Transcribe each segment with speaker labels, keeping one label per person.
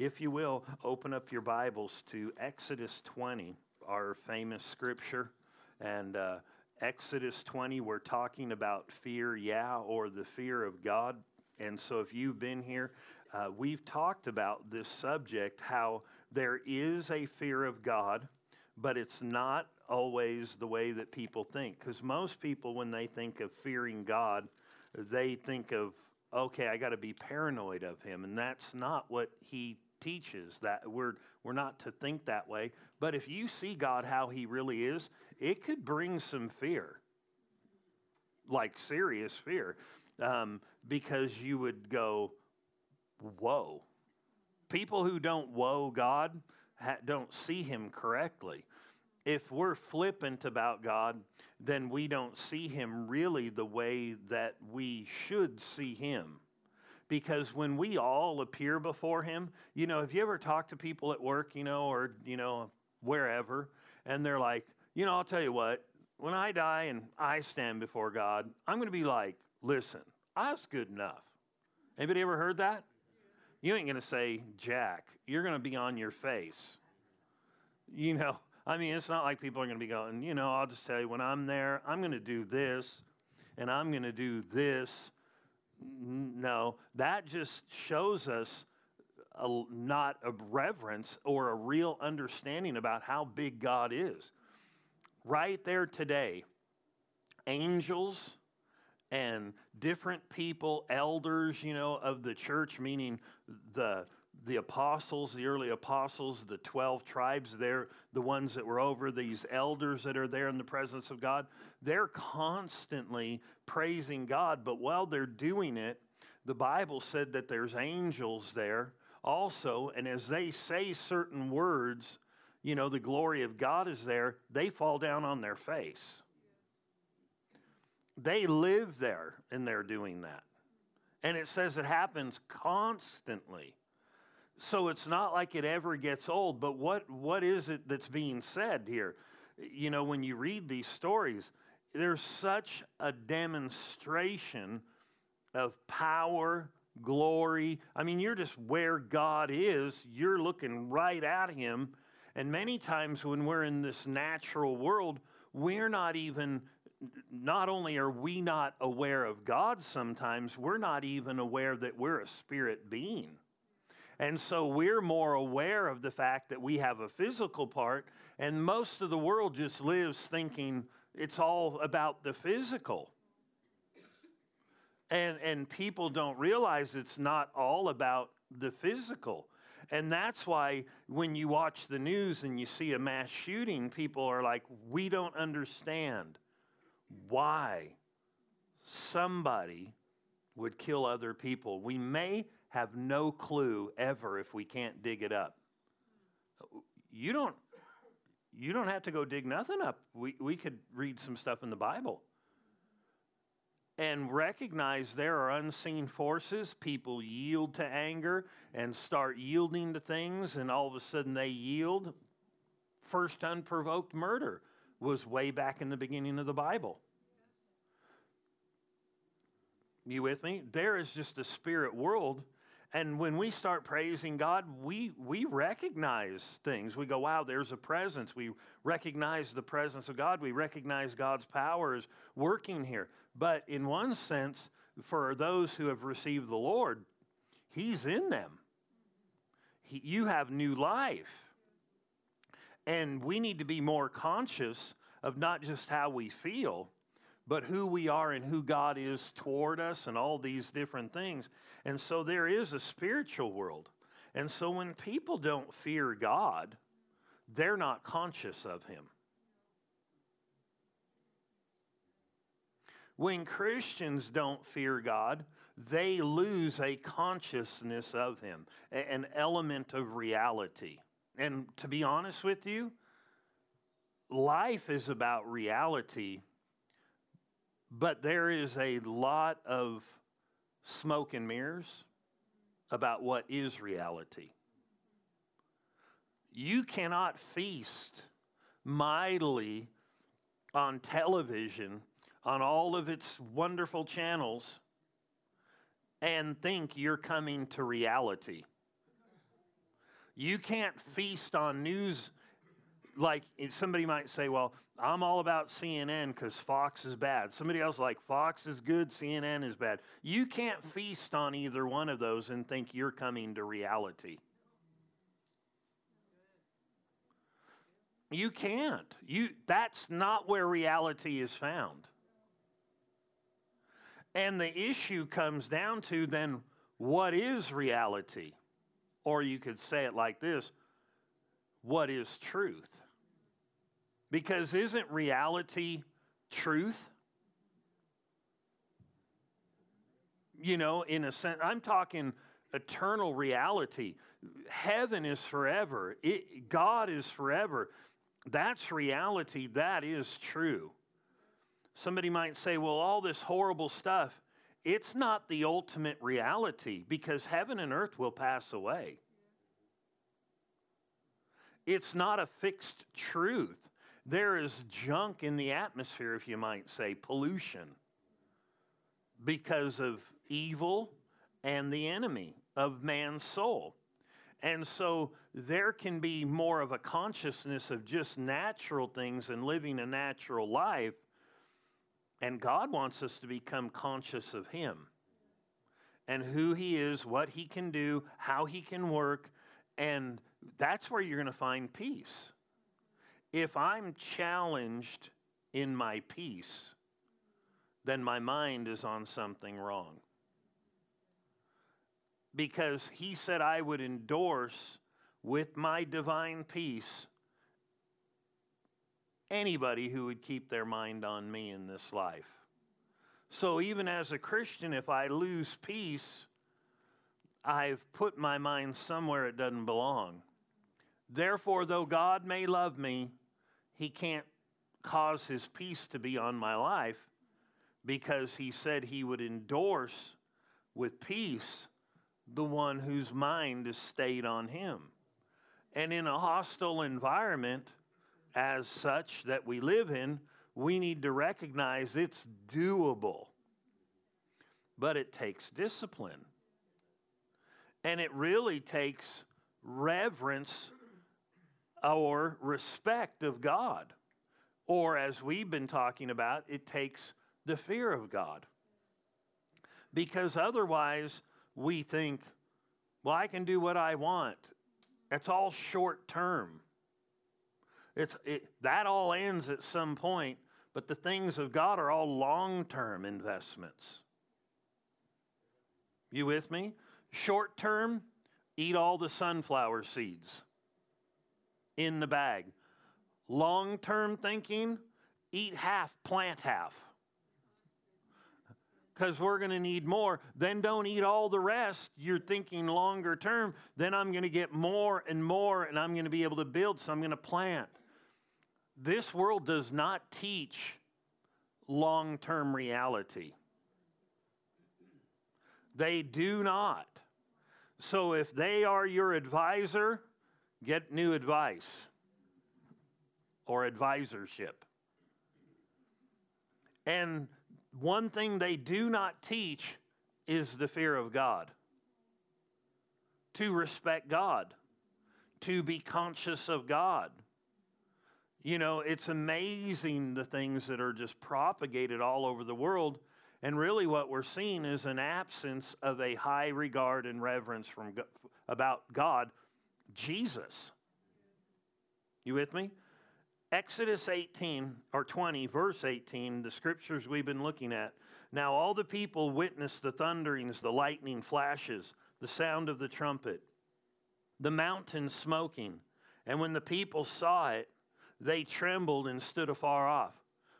Speaker 1: If you will, open up your Bibles to Exodus 20, our famous scripture. And uh, Exodus 20, we're talking about fear, yeah, or the fear of God. And so if you've been here, uh, we've talked about this subject how there is a fear of God, but it's not always the way that people think. Because most people, when they think of fearing God, they think of, okay, I got to be paranoid of him. And that's not what he teaches that we're we're not to think that way. But if you see god how he really is it could bring some fear like serious fear um, because you would go whoa people who don't whoa god ha- don't see him correctly. If we're flippant about god then we don't see him really the way that we should see him because when we all appear before him, you know, have you ever talked to people at work, you know, or, you know, wherever, and they're like, you know, I'll tell you what, when I die and I stand before God, I'm going to be like, listen, I was good enough. Anybody ever heard that? You ain't going to say, Jack, you're going to be on your face. You know, I mean, it's not like people are going to be going, you know, I'll just tell you, when I'm there, I'm going to do this, and I'm going to do this, no, that just shows us a, not a reverence or a real understanding about how big God is. Right there today, angels and different people, elders, you know, of the church, meaning the the apostles, the early apostles, the 12 tribes, they're the ones that were over, these elders that are there in the presence of God, they're constantly praising God. But while they're doing it, the Bible said that there's angels there also. And as they say certain words, you know, the glory of God is there, they fall down on their face. They live there and they're doing that. And it says it happens constantly. So it's not like it ever gets old, but what, what is it that's being said here? You know, when you read these stories, there's such a demonstration of power, glory. I mean, you're just where God is, you're looking right at Him. And many times when we're in this natural world, we're not even, not only are we not aware of God sometimes, we're not even aware that we're a spirit being. And so we're more aware of the fact that we have a physical part, and most of the world just lives thinking it's all about the physical. And, and people don't realize it's not all about the physical. And that's why when you watch the news and you see a mass shooting, people are like, we don't understand why somebody would kill other people. We may have no clue ever if we can't dig it up. You don't you don't have to go dig nothing up. We we could read some stuff in the Bible. And recognize there are unseen forces. People yield to anger and start yielding to things, and all of a sudden they yield. First unprovoked murder was way back in the beginning of the Bible. You with me? There is just a spirit world and when we start praising God, we, we recognize things. We go, wow, there's a presence. We recognize the presence of God. We recognize God's power is working here. But in one sense, for those who have received the Lord, He's in them. He, you have new life. And we need to be more conscious of not just how we feel, but who we are and who God is toward us and all these different things. And so there is a spiritual world. And so when people don't fear God, they're not conscious of Him. When Christians don't fear God, they lose a consciousness of Him, an element of reality. And to be honest with you, life is about reality but there is a lot of smoke and mirrors about what is reality. You cannot feast mightily on television, on all of its wonderful channels, and think you're coming to reality. You can't feast on news like somebody might say, well, I'm all about CNN because Fox is bad. Somebody else like Fox is good, CNN is bad. You can't feast on either one of those and think you're coming to reality. You can't. You that's not where reality is found. And the issue comes down to then what is reality? Or you could say it like this what is truth? Because isn't reality truth? You know, in a sense, I'm talking eternal reality. Heaven is forever, it, God is forever. That's reality, that is true. Somebody might say, well, all this horrible stuff, it's not the ultimate reality because heaven and earth will pass away. It's not a fixed truth. There is junk in the atmosphere, if you might say, pollution, because of evil and the enemy of man's soul. And so there can be more of a consciousness of just natural things and living a natural life. And God wants us to become conscious of Him and who He is, what He can do, how He can work. And that's where you're going to find peace. If I'm challenged in my peace, then my mind is on something wrong. Because he said I would endorse with my divine peace anybody who would keep their mind on me in this life. So, even as a Christian, if I lose peace, I've put my mind somewhere it doesn't belong. Therefore, though God may love me, he can't cause his peace to be on my life because he said he would endorse with peace the one whose mind is stayed on him. And in a hostile environment, as such, that we live in, we need to recognize it's doable. But it takes discipline. And it really takes reverence our respect of God. Or, as we've been talking about, it takes the fear of God. Because otherwise, we think, well, I can do what I want. It's all short term. It's, it, that all ends at some point, but the things of God are all long term investments. You with me? Short term, eat all the sunflower seeds in the bag. Long term thinking, eat half, plant half. Because we're going to need more. Then don't eat all the rest. You're thinking longer term. Then I'm going to get more and more, and I'm going to be able to build, so I'm going to plant. This world does not teach long term reality. They do not. So if they are your advisor, Get new advice or advisorship. And one thing they do not teach is the fear of God. To respect God, to be conscious of God. You know, it's amazing the things that are just propagated all over the world. And really, what we're seeing is an absence of a high regard and reverence from, about God Jesus. You with me? Exodus 18 or 20, verse 18, the scriptures we've been looking at. Now all the people witnessed the thunderings, the lightning flashes, the sound of the trumpet, the mountain smoking. And when the people saw it, they trembled and stood afar off.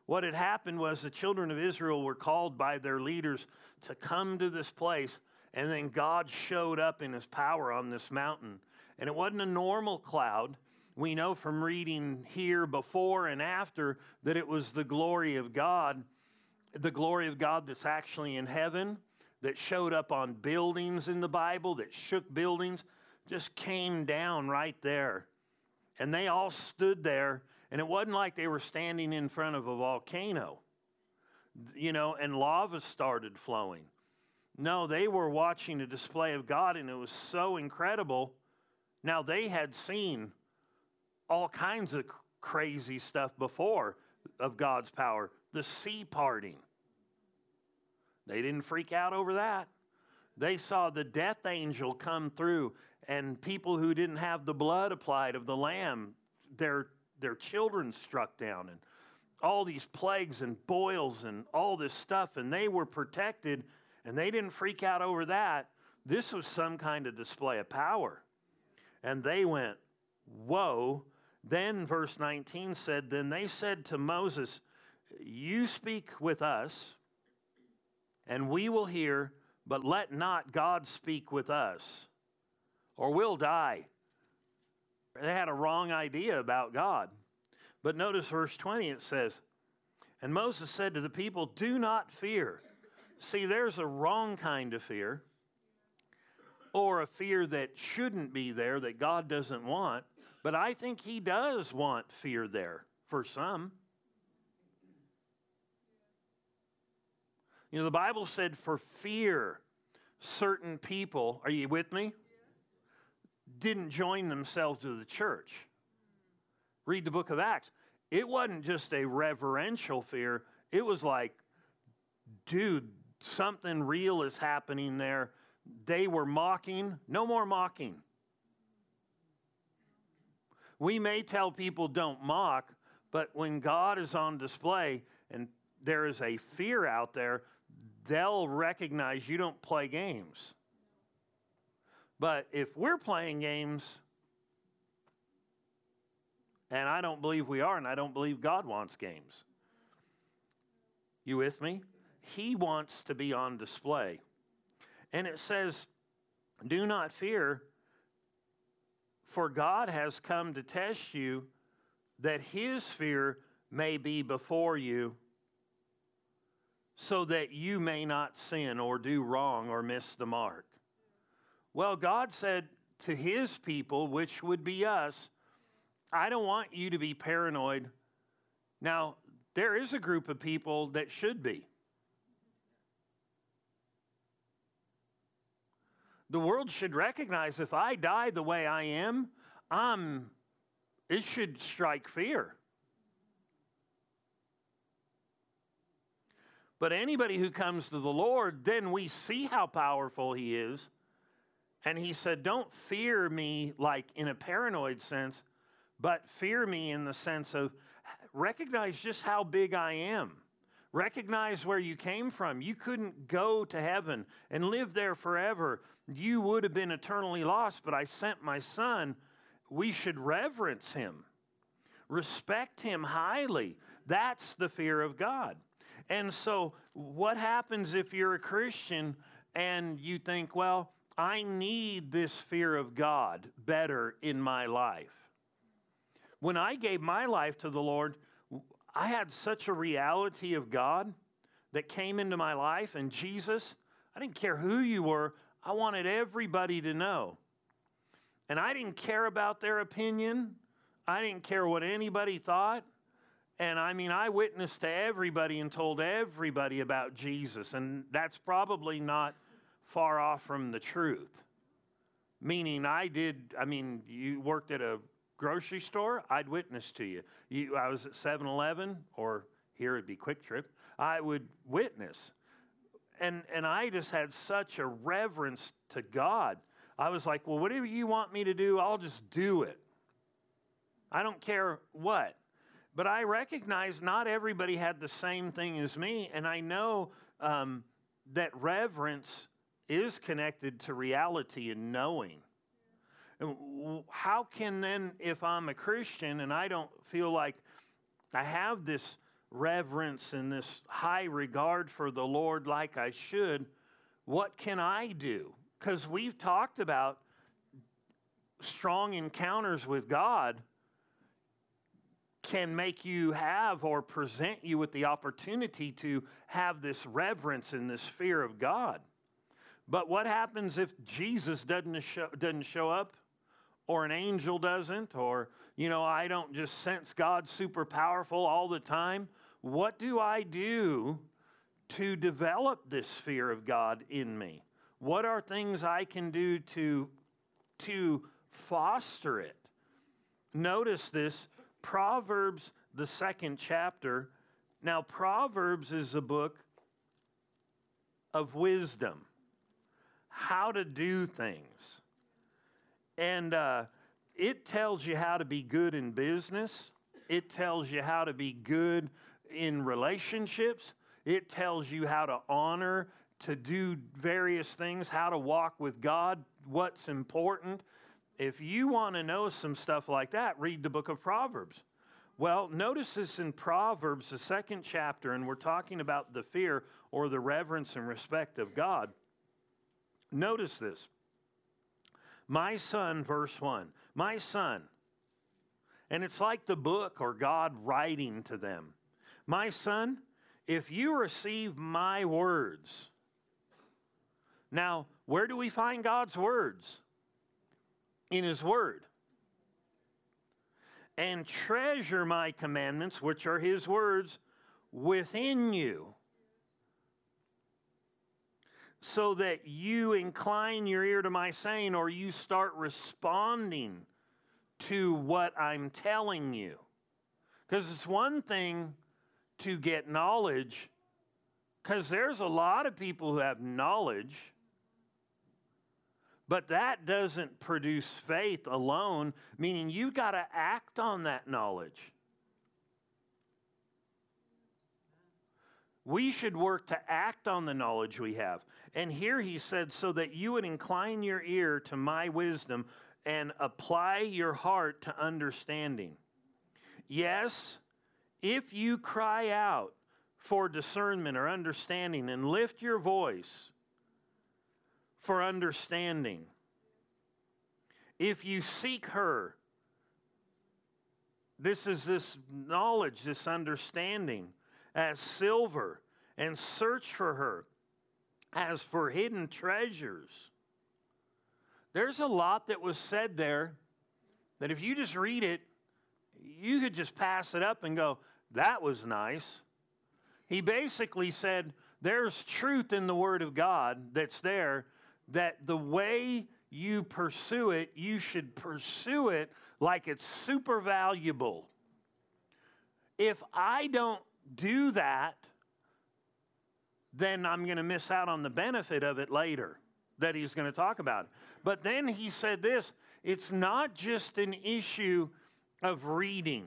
Speaker 1: What had happened was the children of Israel were called by their leaders to come to this place, and then God showed up in his power on this mountain and it wasn't a normal cloud. We know from reading here before and after that it was the glory of God, the glory of God that's actually in heaven, that showed up on buildings in the Bible, that shook buildings, just came down right there. And they all stood there, and it wasn't like they were standing in front of a volcano, you know, and lava started flowing. No, they were watching a display of God, and it was so incredible Now, they had seen all kinds of crazy stuff before of God's power, the sea parting. They didn't freak out over that. They saw the death angel come through and people who didn't have the blood applied of the lamb, their, their children struck down and all these plagues and boils and all this stuff, and they were protected and they didn't freak out over that. This was some kind of display of power. And they went, Whoa. Then verse 19 said, Then they said to Moses, You speak with us, and we will hear, but let not God speak with us, or we'll die. They had a wrong idea about God. But notice verse 20, it says, And Moses said to the people, Do not fear. See, there's a wrong kind of fear, or a fear that shouldn't be there that God doesn't want. But I think He does want fear there for some. You know, the Bible said for fear, certain people, are you with me? Didn't join themselves to the church. Read the book of Acts. It wasn't just a reverential fear, it was like, dude, something real is happening there. They were mocking, no more mocking. We may tell people don't mock, but when God is on display and there is a fear out there, they'll recognize you don't play games. But if we're playing games, and I don't believe we are, and I don't believe God wants games. You with me? He wants to be on display. And it says, Do not fear, for God has come to test you that his fear may be before you, so that you may not sin or do wrong or miss the mark. Well, God said to his people, which would be us, I don't want you to be paranoid. Now, there is a group of people that should be. The world should recognize if I die the way I am, I'm, it should strike fear. But anybody who comes to the Lord, then we see how powerful He is. And He said, Don't fear me like in a paranoid sense, but fear me in the sense of recognize just how big I am. Recognize where you came from. You couldn't go to heaven and live there forever. You would have been eternally lost, but I sent my son. We should reverence him, respect him highly. That's the fear of God. And so, what happens if you're a Christian and you think, well, I need this fear of God better in my life? When I gave my life to the Lord, I had such a reality of God that came into my life and Jesus. I didn't care who you were, I wanted everybody to know. And I didn't care about their opinion, I didn't care what anybody thought. And I mean, I witnessed to everybody and told everybody about Jesus. And that's probably not far off from the truth. Meaning, I did, I mean, you worked at a grocery store, I'd witness to you. you I was at 7 Eleven, or here it'd be QuikTrip, I would witness. And, and I just had such a reverence to God. I was like, well, whatever you want me to do, I'll just do it. I don't care what. But I recognize not everybody had the same thing as me, and I know um, that reverence is connected to reality and knowing. How can then, if I'm a Christian and I don't feel like I have this reverence and this high regard for the Lord like I should, what can I do? Because we've talked about strong encounters with God can make you have or present you with the opportunity to have this reverence and this fear of God. But what happens if Jesus doesn't show, doesn't show up or an angel doesn't, or, you know, I don't just sense God super powerful all the time. What do I do to develop this fear of God in me? What are things I can do to, to foster it. Notice this Proverbs, the second chapter. Now, Proverbs is a book of wisdom, how to do things. And uh, it tells you how to be good in business, it tells you how to be good in relationships, it tells you how to honor, to do various things, how to walk with God, what's important. If you want to know some stuff like that, read the book of Proverbs. Well, notice this in Proverbs, the second chapter, and we're talking about the fear or the reverence and respect of God. Notice this. My son, verse 1. My son. And it's like the book or God writing to them. My son, if you receive my words. Now, where do we find God's words? In His Word and treasure my commandments, which are his words, within you, so that you incline your ear to my saying or you start responding to what I'm telling you. Because it's one thing to get knowledge, because there's a lot of people who have knowledge but that doesn't produce faith alone, meaning you've got to act on that knowledge. We should work to act on the knowledge we have. And here he said, so that you would incline your ear to my wisdom and apply your heart to understanding. Yes, if you cry out for discernment or understanding and lift your voice, for understanding. If you seek her, this is this knowledge, this understanding, as silver, and search for her as for hidden treasures. There's a lot that was said there that if you just read it, you could just pass it up and go, that was nice. He basically said, there's truth in the Word of God that's there that the way you pursue it, you should pursue it like it's super valuable. If I don't do that, then I'm going to miss out on the benefit of it later that he's going to talk about. But then he said this it's not just an issue of reading.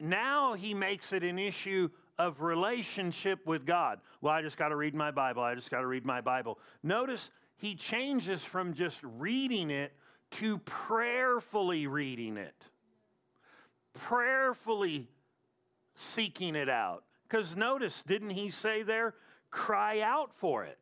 Speaker 1: Now he makes it an issue of relationship with God. Well, I just got to read my Bible. I just got to read my Bible. Notice he changes from just reading it to prayerfully reading it, prayerfully seeking it out. Because notice, didn't he say there, cry out for it,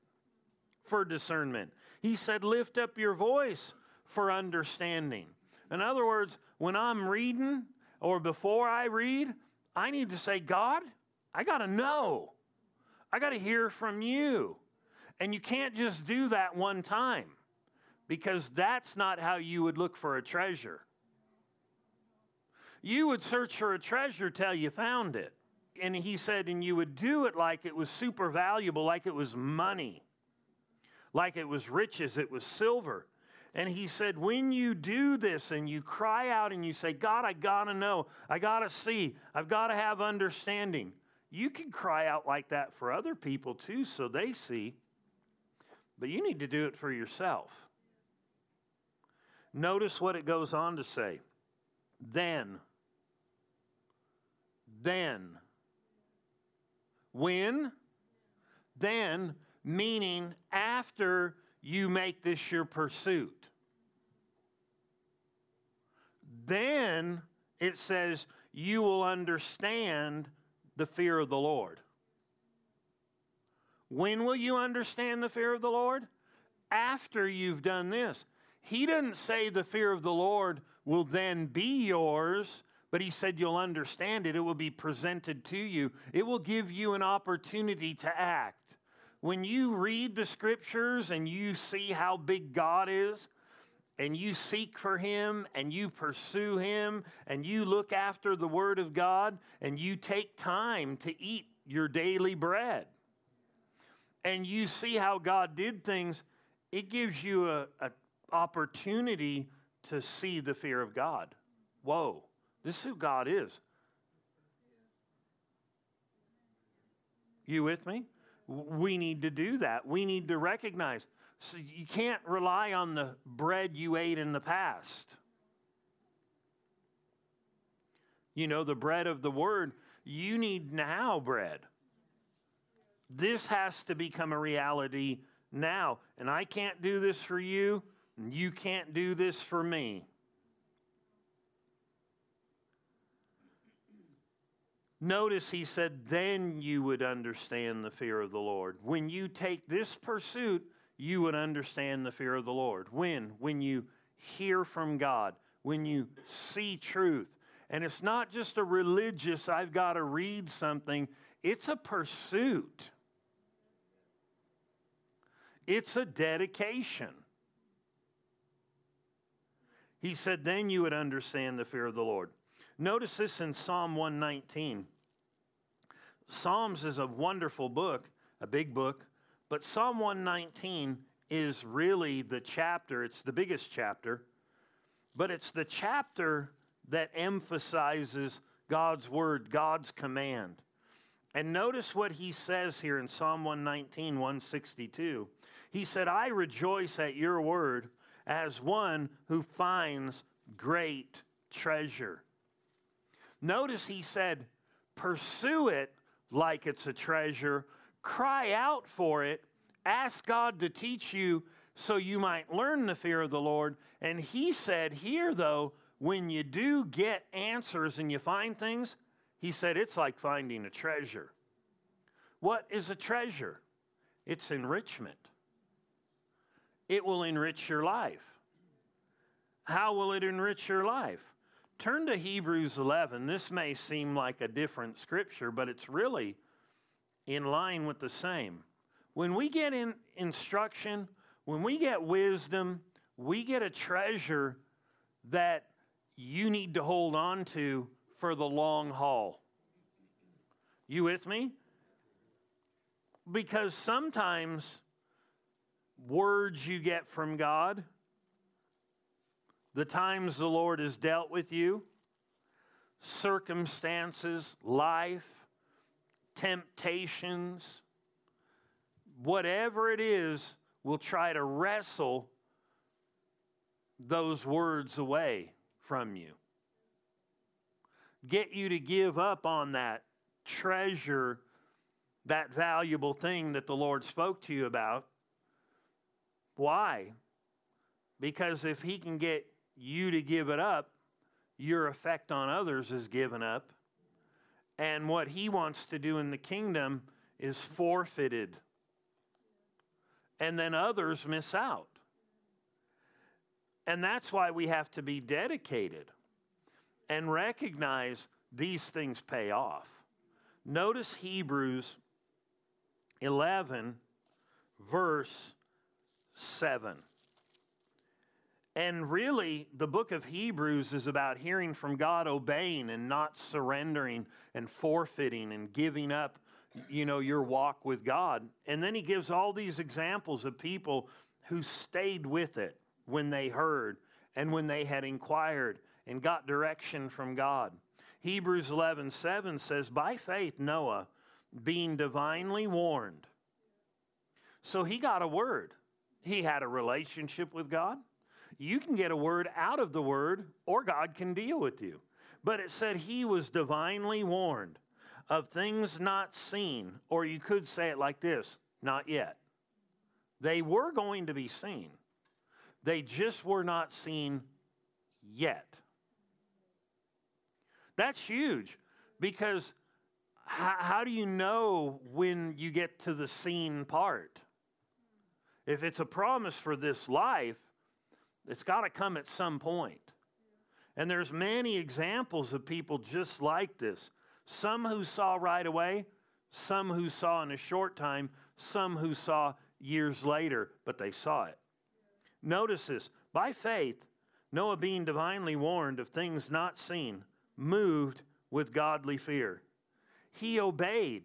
Speaker 1: for discernment? He said, lift up your voice for understanding. In other words, when I'm reading or before I read, I need to say, God, I got to know. I got to hear from you. And you can't just do that one time because that's not how you would look for a treasure. You would search for a treasure till you found it. And he said, and you would do it like it was super valuable, like it was money, like it was riches, it was silver. And he said, when you do this and you cry out and you say, God, I got to know, I got to see, I've got to have understanding, you can cry out like that for other people too, so they see. But you need to do it for yourself. Notice what it goes on to say. Then, then, when, then, meaning after you make this your pursuit. Then it says you will understand the fear of the Lord. When will you understand the fear of the Lord? After you've done this. He didn't say the fear of the Lord will then be yours, but he said you'll understand it. It will be presented to you, it will give you an opportunity to act. When you read the scriptures and you see how big God is, and you seek for Him and you pursue Him and you look after the Word of God and you take time to eat your daily bread and you see how God did things, it gives you a, a, opportunity to see the fear of God. Whoa, this is who God is. You with me? We need to do that. We need to recognize. So you can't rely on the bread you ate in the past. You know, the bread of the word, you need now bread. This has to become a reality now. And I can't do this for you, and you can't do this for me. Notice he said, then you would understand the fear of the Lord. When you take this pursuit, you would understand the fear of the Lord. When? When you hear from God, when you see truth. And it's not just a religious, I've got to read something, it's a pursuit, it's a dedication. He said, then you would understand the fear of the Lord. Notice this in Psalm 119. Psalms is a wonderful book, a big book, but Psalm 119 is really the chapter, it's the biggest chapter, but it's the chapter that emphasizes God's word, God's command. And notice what he says here in Psalm 119, 162. He said, I rejoice at your word as one who finds great treasure. Notice he said, pursue it like it's a treasure, cry out for it, ask God to teach you so you might learn the fear of the Lord. And he said, here though, when you do get answers and you find things, he said, it's like finding a treasure. What is a treasure? It's enrichment. It will enrich your life. How will it enrich your life? Turn to Hebrews 11. This may seem like a different scripture, but it's really in line with the same. When we get in instruction, when we get wisdom, we get a treasure that you need to hold on to for the long haul. You with me? Because sometimes words you get from God, the times the Lord has dealt with you, circumstances, life, temptations, whatever it is, will try to wrestle those words away from you. Get you to give up on that treasure, that valuable thing that the Lord spoke to you about. Why? Because if He can get you to give it up, your effect on others is given up. And what he wants to do in the kingdom is forfeited. And then others miss out. And that's why we have to be dedicated and recognize these things pay off. Notice Hebrews 11, verse 7. And really, the book of Hebrews is about hearing from God, obeying and not surrendering and forfeiting and giving up, you know, your walk with God. And then he gives all these examples of people who stayed with it when they heard and when they had inquired and got direction from God. Hebrews 11 7 says, By faith, Noah, being divinely warned. So he got a word. He had a relationship with God. You can get a word out of the word, or God can deal with you. But it said he was divinely warned of things not seen, or you could say it like this not yet. They were going to be seen, they just were not seen yet. That's huge because how, how, do you know when you get to the seen part? If it's a promise for this life, it's got to come at some point. And there's many examples of people just like this. Some who saw right away, some who saw in a short time, some who saw years later, but they saw it. Notice this by faith, Noah, being divinely warned of things not seen, moved with godly fear. He obeyed.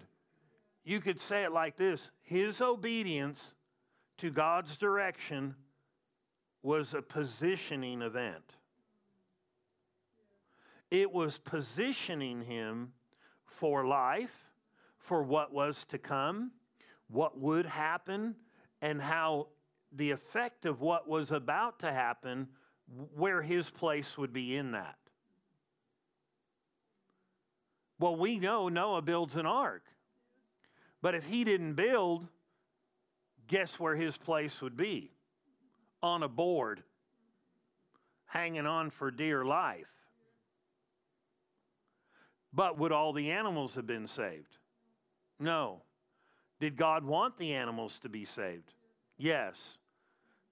Speaker 1: You could say it like this his obedience to God's direction was a positioning event. It was positioning him for life, for what was to come, what would happen, and how the effect of what was about to happen, where his place would be in that. Well, we know Noah builds an ark. But if he didn't build, guess where his place would be? On a board, hanging on for dear life. But would all the animals have been saved? No. Did God want the animals to be saved? Yes.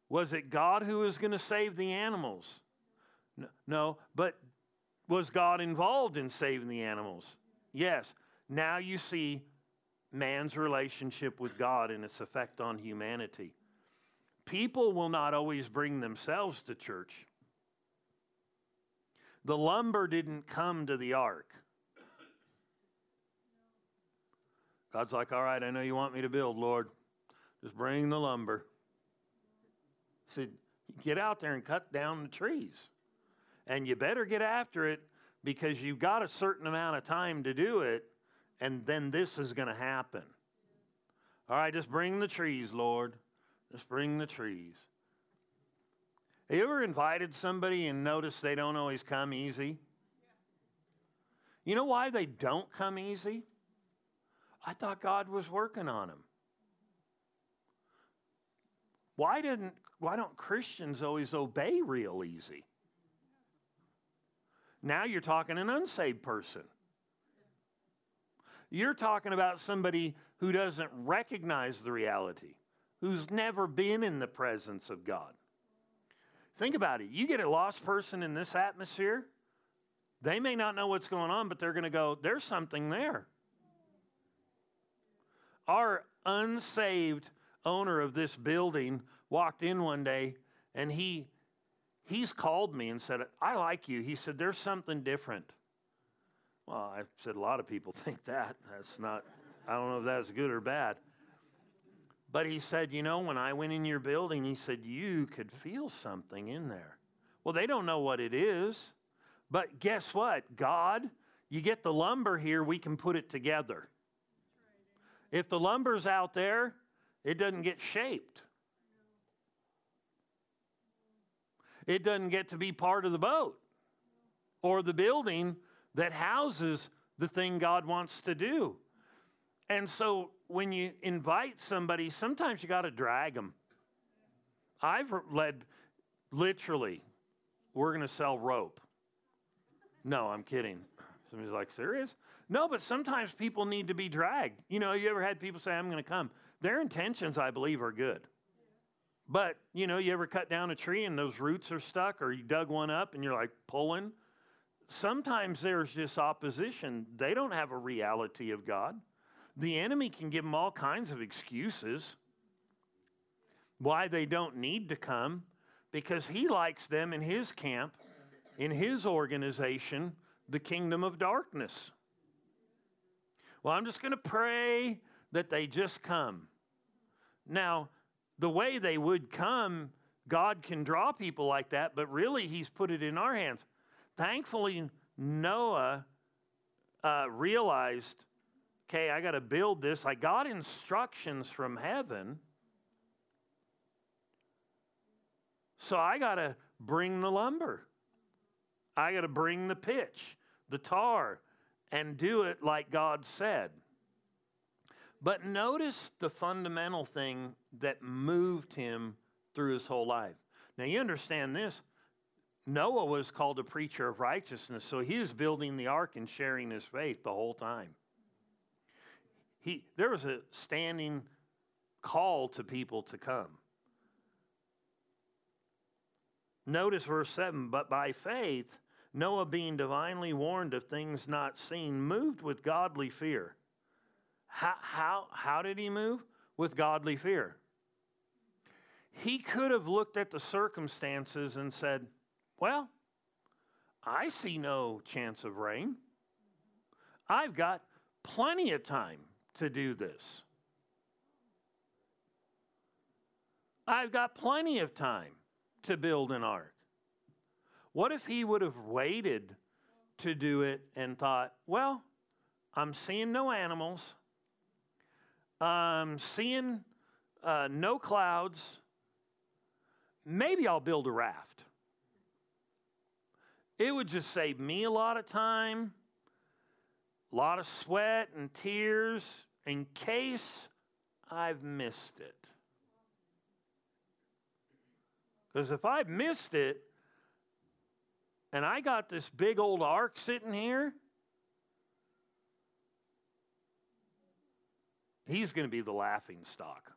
Speaker 1: Was it God who was going to save the animals? No. But was God involved in saving the animals? Yes. Now you see man's relationship with God and its effect on humanity. People will not always bring themselves to church. The lumber didn't come to the ark. God's like, all right, I know you want me to build, Lord. Just bring the lumber. He said, get out there and cut down the trees. And you better get after it because you've got a certain amount of time to do it, and then this is going to happen. All right, just bring the trees, Lord. Just bring the trees. Have you ever invited somebody and noticed they don't always come easy? You know why they don't come easy? I thought God was working on them. Why didn't why don't Christians always obey real easy? Now you're talking an unsaved person. You're talking about somebody who doesn't recognize the reality, who's never been in the presence of God. Think about it. You get a lost person in this atmosphere, they may not know what's going on, but they're going to go, there's something there. Our unsaved owner of this building walked in one day and he he's called me and said i like you. He said there's something different. Well i said a lot of people think that. That's not i don't know if that's good or bad but he said you know when i went in your building he said you could feel something in there well they don't know what it is but guess what god you get the lumber here we can put it together if the lumber's out there, it doesn't get shaped. It doesn't get to be part of the boat or the building that houses the thing God wants to do. And so when you invite somebody, sometimes you got to drag them. I've led literally, we're going to sell rope. No, I'm kidding. Somebody's like, serious? No, but sometimes people need to be dragged. You know, you ever had people say, I'm going to come? Their intentions, I believe, are good. But, you know, you ever cut down a tree and those roots are stuck, or you dug one up and you're like pulling? Sometimes there's just opposition. They don't have a reality of God. The enemy can give them all kinds of excuses why they don't need to come because he likes them in his camp, in his organization, the kingdom of darkness. Well, I'm just going to pray that they just come. Now, the way they would come, God can draw people like that, but really, He's put it in our hands. Thankfully, Noah uh, realized, okay, I got to build this. I got instructions from heaven. So I got to bring the lumber. I got to bring the pitch, the tar, and do it like God said. But notice the fundamental thing that moved him through his whole life. Now, you understand this. Noah was called a preacher of righteousness, so he was building the ark and sharing his faith the whole time. He, there was a standing call to people to come. Notice verse 7 But by faith, Noah, being divinely warned of things not seen, moved with godly fear. How, how, how did he move? With godly fear. He could have looked at the circumstances and said, Well, I see no chance of rain. I've got plenty of time to do this. I've got plenty of time. to build an ark? What if he would have waited to do it and thought, well, I'm seeing no animals, I'm seeing uh, no clouds, maybe I'll build a raft. It would just save me a lot of time, a lot of sweat and tears in case I've missed it. Because if I've missed it and I got this big old ark sitting here, he's going to be the laughing stock.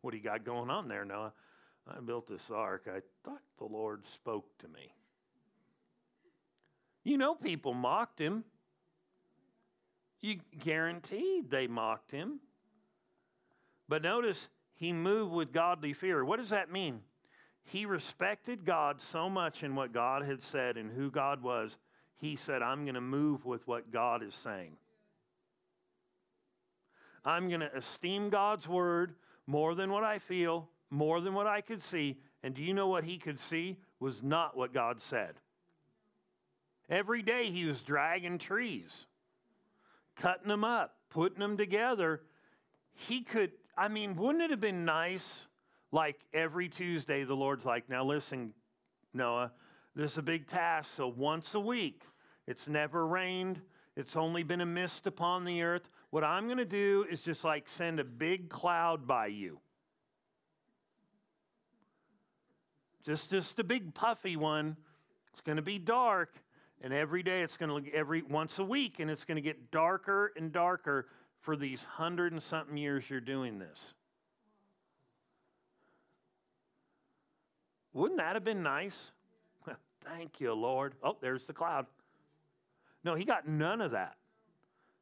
Speaker 1: What do you got going on there, Noah? I built this ark. I thought the Lord spoke to me. You know, people mocked him. You guaranteed they mocked him. But notice, he moved with godly fear. What does that mean? He respected God so much in what God had said and who God was, he said, I'm going to move with what God is saying. I'm going to esteem God's word more than what I feel, more than what I could see. And do you know what he could see was not what God said? Every day he was dragging trees, cutting them up, putting them together. He could, I mean, wouldn't it have been nice? Like every Tuesday, the Lord's like, now listen, Noah, this is a big task. So once a week, it's never rained, it's only been a mist upon the earth. What I'm going to do is just like send a big cloud by you. Just, just a big puffy one. It's going to be dark, and every day it's going to look every once a week, and it's going to get darker and darker for these hundred and something years you're doing this. Wouldn't that have been nice? Thank you, Lord. Oh, there's the cloud. No, he got none of that.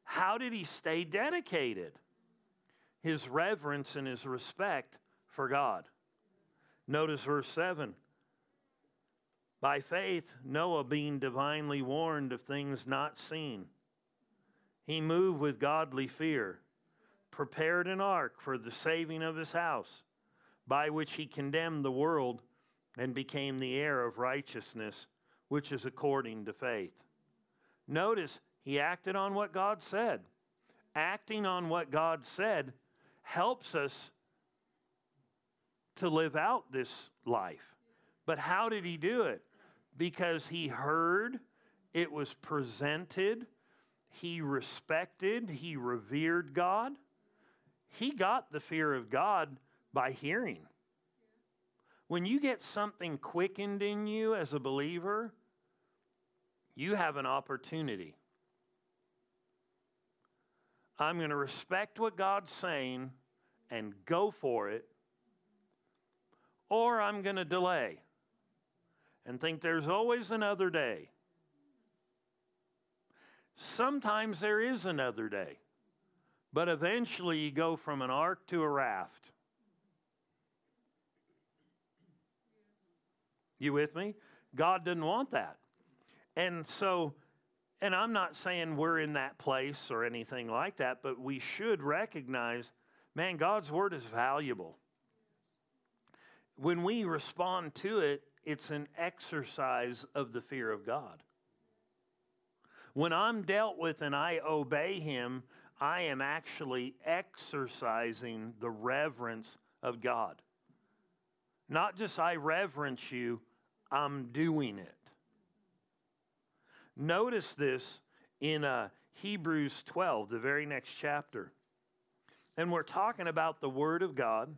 Speaker 1: How did he stay dedicated? His reverence and his respect for God. Notice verse 7. By faith, Noah, being divinely warned of things not seen, he moved with godly fear, prepared an ark for the saving of his house, by which he condemned the world and became the heir of righteousness, which is according to faith. Notice he acted on what God said. Acting on what God said helps us to live out this life. But how did he do it? Because he heard, it was presented, he respected, he revered God. He got the fear of God by hearing. When you get something quickened in you as a believer, you have an opportunity. I'm going to respect what God's saying and go for it, or I'm going to delay and think there's always another day. Sometimes there is another day, but eventually you go from an ark to a raft. You with me? God didn't want that. And so, and I'm not saying we're in that place or anything like that, but we should recognize man, God's word is valuable. When we respond to it, it's an exercise of the fear of God. When I'm dealt with and I obey Him, I am actually exercising the reverence of God. Not just I reverence you, I'm doing it. Notice this in uh, Hebrews 12, the very next chapter. And we're talking about the Word of God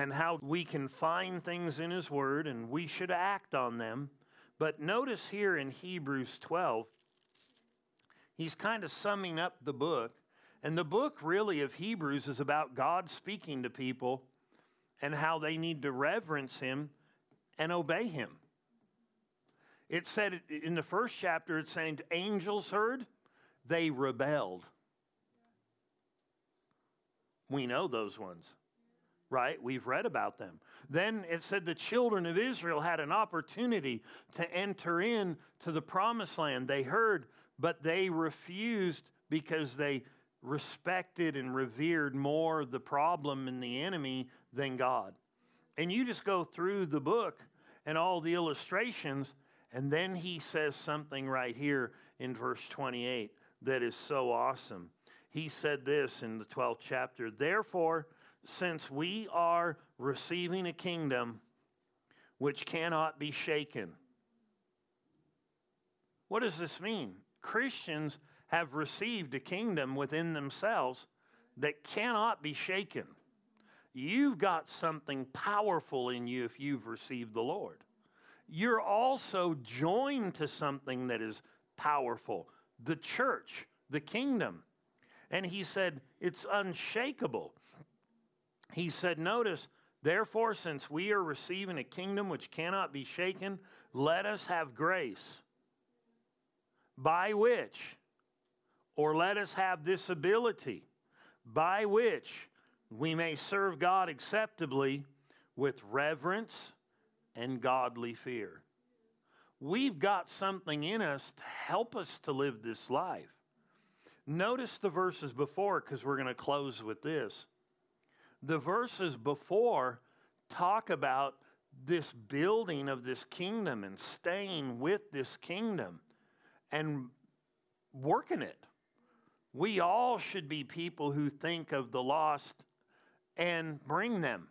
Speaker 1: and how we can find things in His Word and we should act on them. But notice here in Hebrews 12, he's kind of summing up the book. And the book, really, of Hebrews is about God speaking to people and how they need to reverence Him and obey Him. It said in the first chapter, it's saying angels heard, they rebelled. We know those ones, right? We've read about them. Then it said the children of Israel had an opportunity to enter in to the promised land. They heard, but they refused because they respected and revered more the problem and the enemy than God. And you just go through the book and all the illustrations, and then he says something right here in verse 28 that is so awesome. He said this in the 12th chapter Therefore, since we are receiving a kingdom which cannot be shaken. What does this mean? Christians have received a kingdom within themselves that cannot be shaken. You've got something powerful in you if you've received the Lord. You're also joined to something that is powerful the church, the kingdom. And he said, it's unshakable. He said, notice, therefore, since we are receiving a kingdom which cannot be shaken, let us have grace by which, or let us have this ability by which we may serve God acceptably with reverence and godly fear. We've got something in us to help us to live this life. Notice the verses before because we're going to close with this. The verses before talk about this building of this kingdom and staying with this kingdom and working it. We all should be people who think of the lost and bring them.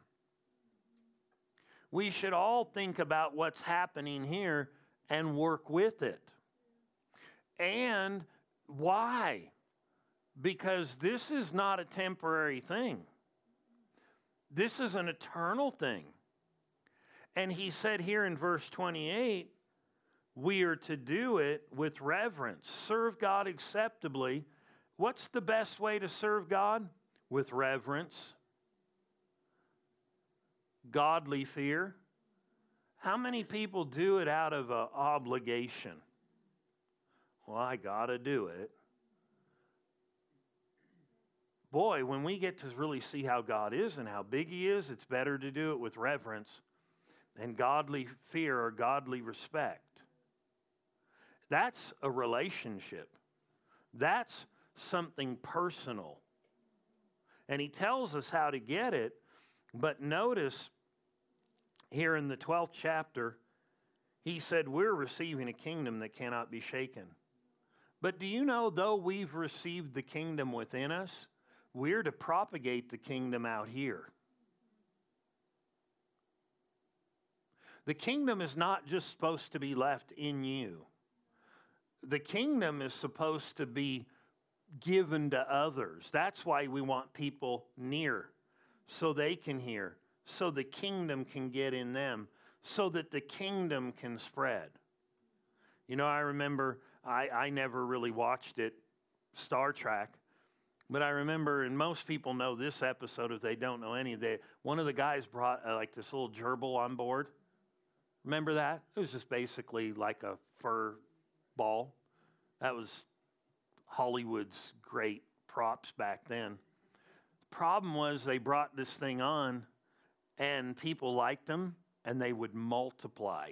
Speaker 1: We should all think about what's happening here and work with it. And why? Because this is not a temporary thing, this is an eternal thing. And he said here in verse 28 we are to do it with reverence, serve God acceptably. What's the best way to serve God? With reverence, godly fear. How many people do it out of an obligation? Well, I got to do it. Boy, when we get to really see how God is and how big He is, it's better to do it with reverence and godly fear or godly respect. That's a relationship. That's something personal. And he tells us how to get it, but notice here in the 12th chapter, he said, We're receiving a kingdom that cannot be shaken. But do you know, though we've received the kingdom within us, we're to propagate the kingdom out here. The kingdom is not just supposed to be left in you the kingdom is supposed to be given to others. That's why we want people near so they can hear, so the kingdom can get in them, so that the kingdom can spread. You know, I remember I, I never really watched it, Star Trek, but I remember, and most people know this episode if they don't know any of it. One of the guys brought uh, like this little gerbil on board. Remember that? It was just basically like a fur ball. That was Hollywood's great props back then. The problem was they brought this thing on and people liked them and they would multiply.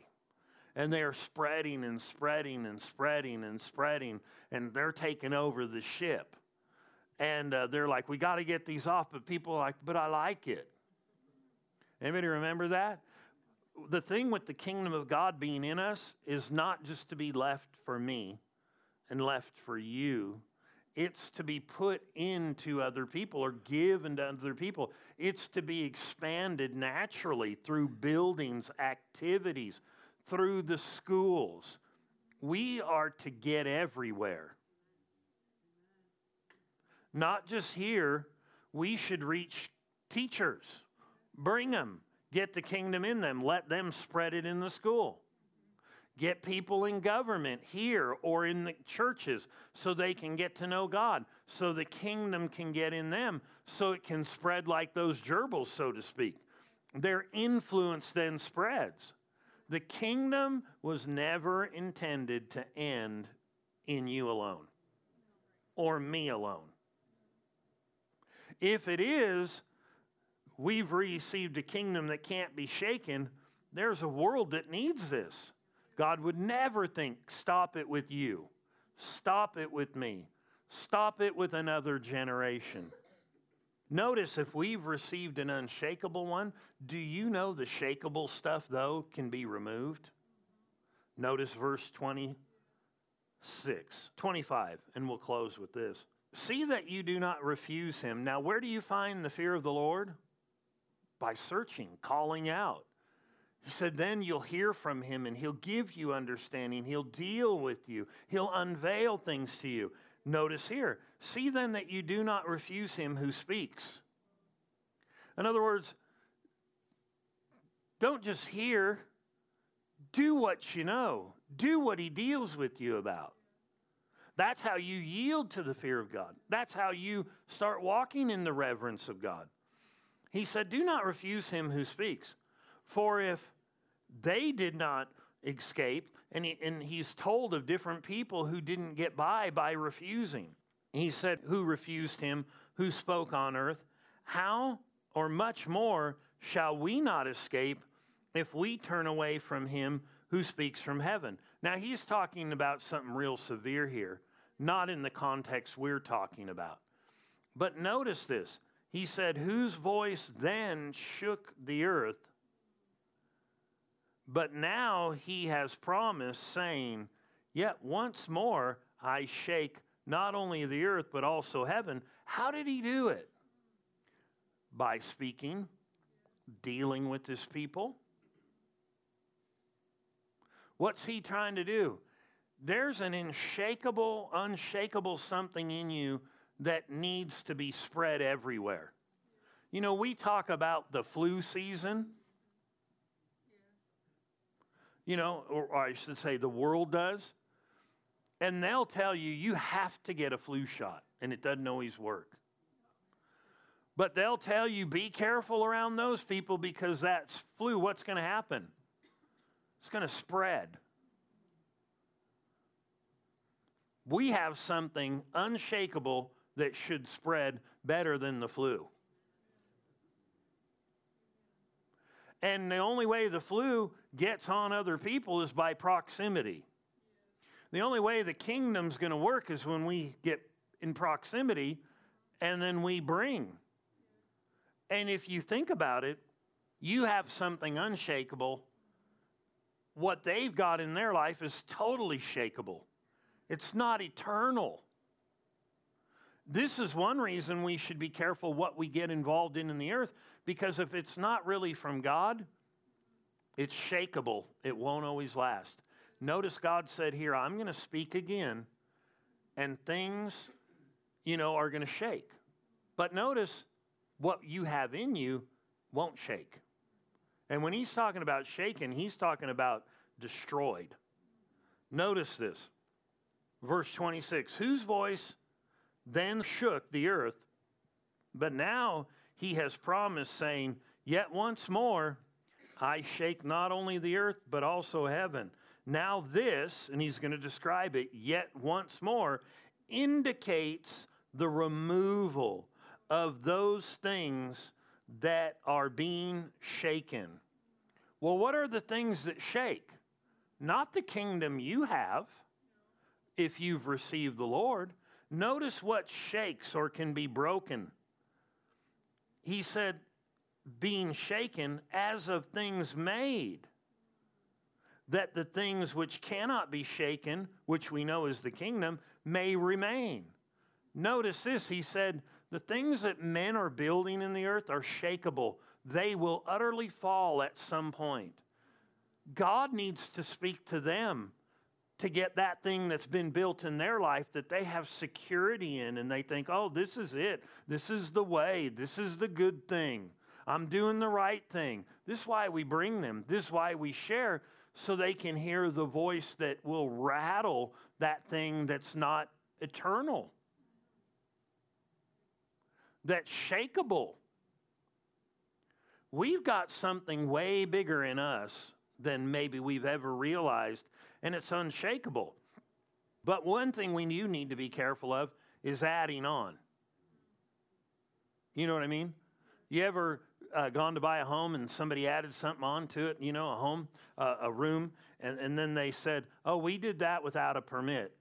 Speaker 1: And they're spreading and spreading and spreading and spreading and they're taking over the ship. And uh, they're like, we got to get these off, but people are like, but I like it. Anybody remember that? the thing with the kingdom of God being in us is not just to be left for me and left for you. It's to be put into other people or given to other people. It's to be expanded naturally through buildings, activities, through the schools. We are to get everywhere. Not just here, we should reach teachers, bring them Get the kingdom in them. Let them spread it in the school. Get people in government here or in the churches so they can get to know God, so the kingdom can get in them, so it can spread like those gerbils, so to speak. Their influence then spreads. The kingdom was never intended to end in you alone or me alone. If it is, we've received a kingdom that can't be shaken, there's a world that needs this. God would never think, stop it with you, stop it with me, stop it with another generation. Notice if we've received an unshakable one, do you know the shakable stuff, though, can be removed? Notice verse 26, 25, and we'll close with this. See that you do not refuse him. Now, where do you find the fear of the Lord? By searching, calling out. He said, then you'll hear from him and he'll give you understanding. He'll deal with you. He'll unveil things to you. Notice here, see then that you do not refuse him who speaks. In other words, don't just hear, do what you know, do what he deals with you about. That's how you yield to the fear of God. That's how you start walking in the reverence of God. He said, Do not refuse him who speaks. For if they did not escape, and, he, and he's told of different people who didn't get by by refusing. He said, Who refused him, who spoke on earth? How or much more shall we not escape if we turn away from him who speaks from heaven? Now, he's talking about something real severe here, not in the context we're talking about. But notice this. He said, Whose voice then shook the earth but now he has promised, saying, Yet once more I shake not only the earth, but also heaven. How did he do it? By speaking, dealing with his people. What's he trying to do? There's an unshakable, unshakable something in you that needs to be spread everywhere. You know, we talk about the flu season you know, or I should say the world does. And they'll tell you you have to get a flu shot, and it doesn't always work. But they'll tell you be careful around those people because that's flu. What's going to happen? It's going to spread. We have something unshakable that should spread better than the flu. And the only way the flu gets on other people is by proximity. The only way the kingdom's going to work is when we get in proximity and then we bring. And if you think about it, you have something unshakable. What they've got in their life is totally shakable, it's not eternal. This is one reason we should be careful what we get involved in in the earth because if it's not really from God, it's shakable. It won't always last. Notice God said here, I'm going to speak again, and things, you know, are going to shake. But notice what you have in you won't shake. And when he's talking about shaken, he's talking about destroyed. Notice this. Verse 26 Whose voice then shook the earth, but now he has promised, saying, Yet once more I shake not only the earth, but also heaven. Now, this, and he's going to describe it yet once more, indicates the removal of those things that are being shaken. Well, what are the things that shake? Not the kingdom you have if you've received the Lord. Notice what shakes or can be broken he said, being shaken as of things made, that the things which cannot be shaken, which we know is the kingdom, may remain. Notice this, he said, the things that men are building in the earth are shakable. They will utterly fall at some point. God needs to speak to them to get that thing that's been built in their life that they have security in and they think, oh, this is it. This is the way. This is the good thing. I'm doing the right thing. This is why we bring them. This is why we share so they can hear the voice that will rattle that thing that's not eternal, that's shakable. We've got something way bigger in us than maybe we've ever realized and it's unshakable. But one thing we do need to be careful of is adding on. You know what I mean? You ever uh, gone to buy a home and somebody added something on to it, you know, a home, uh, a room, and, and then they said, oh, we did that without a permit.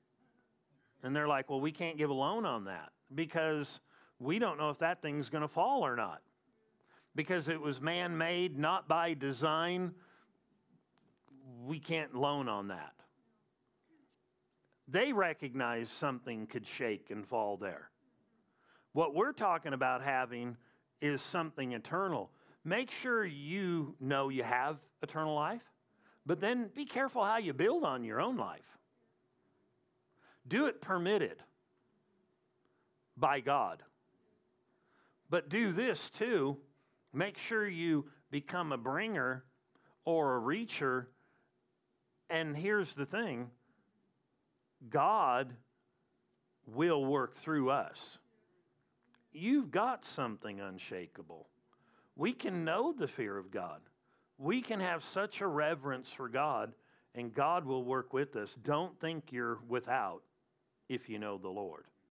Speaker 1: And they're like, well, we can't give a loan on that because we don't know if that thing's going to fall or not because it was man made, not by design. We can't loan on that. They recognize something could shake and fall there. What we're talking about having is something eternal. Make sure you know you have eternal life, but then be careful how you build on your own life. Do it permitted by God. But do this too. Make sure you become a bringer or a reacher. And here's the thing God will work through us. You've got something unshakable. We can know the fear of God. We can have such a reverence for God, and God will work with us. Don't think you're without if you know the Lord.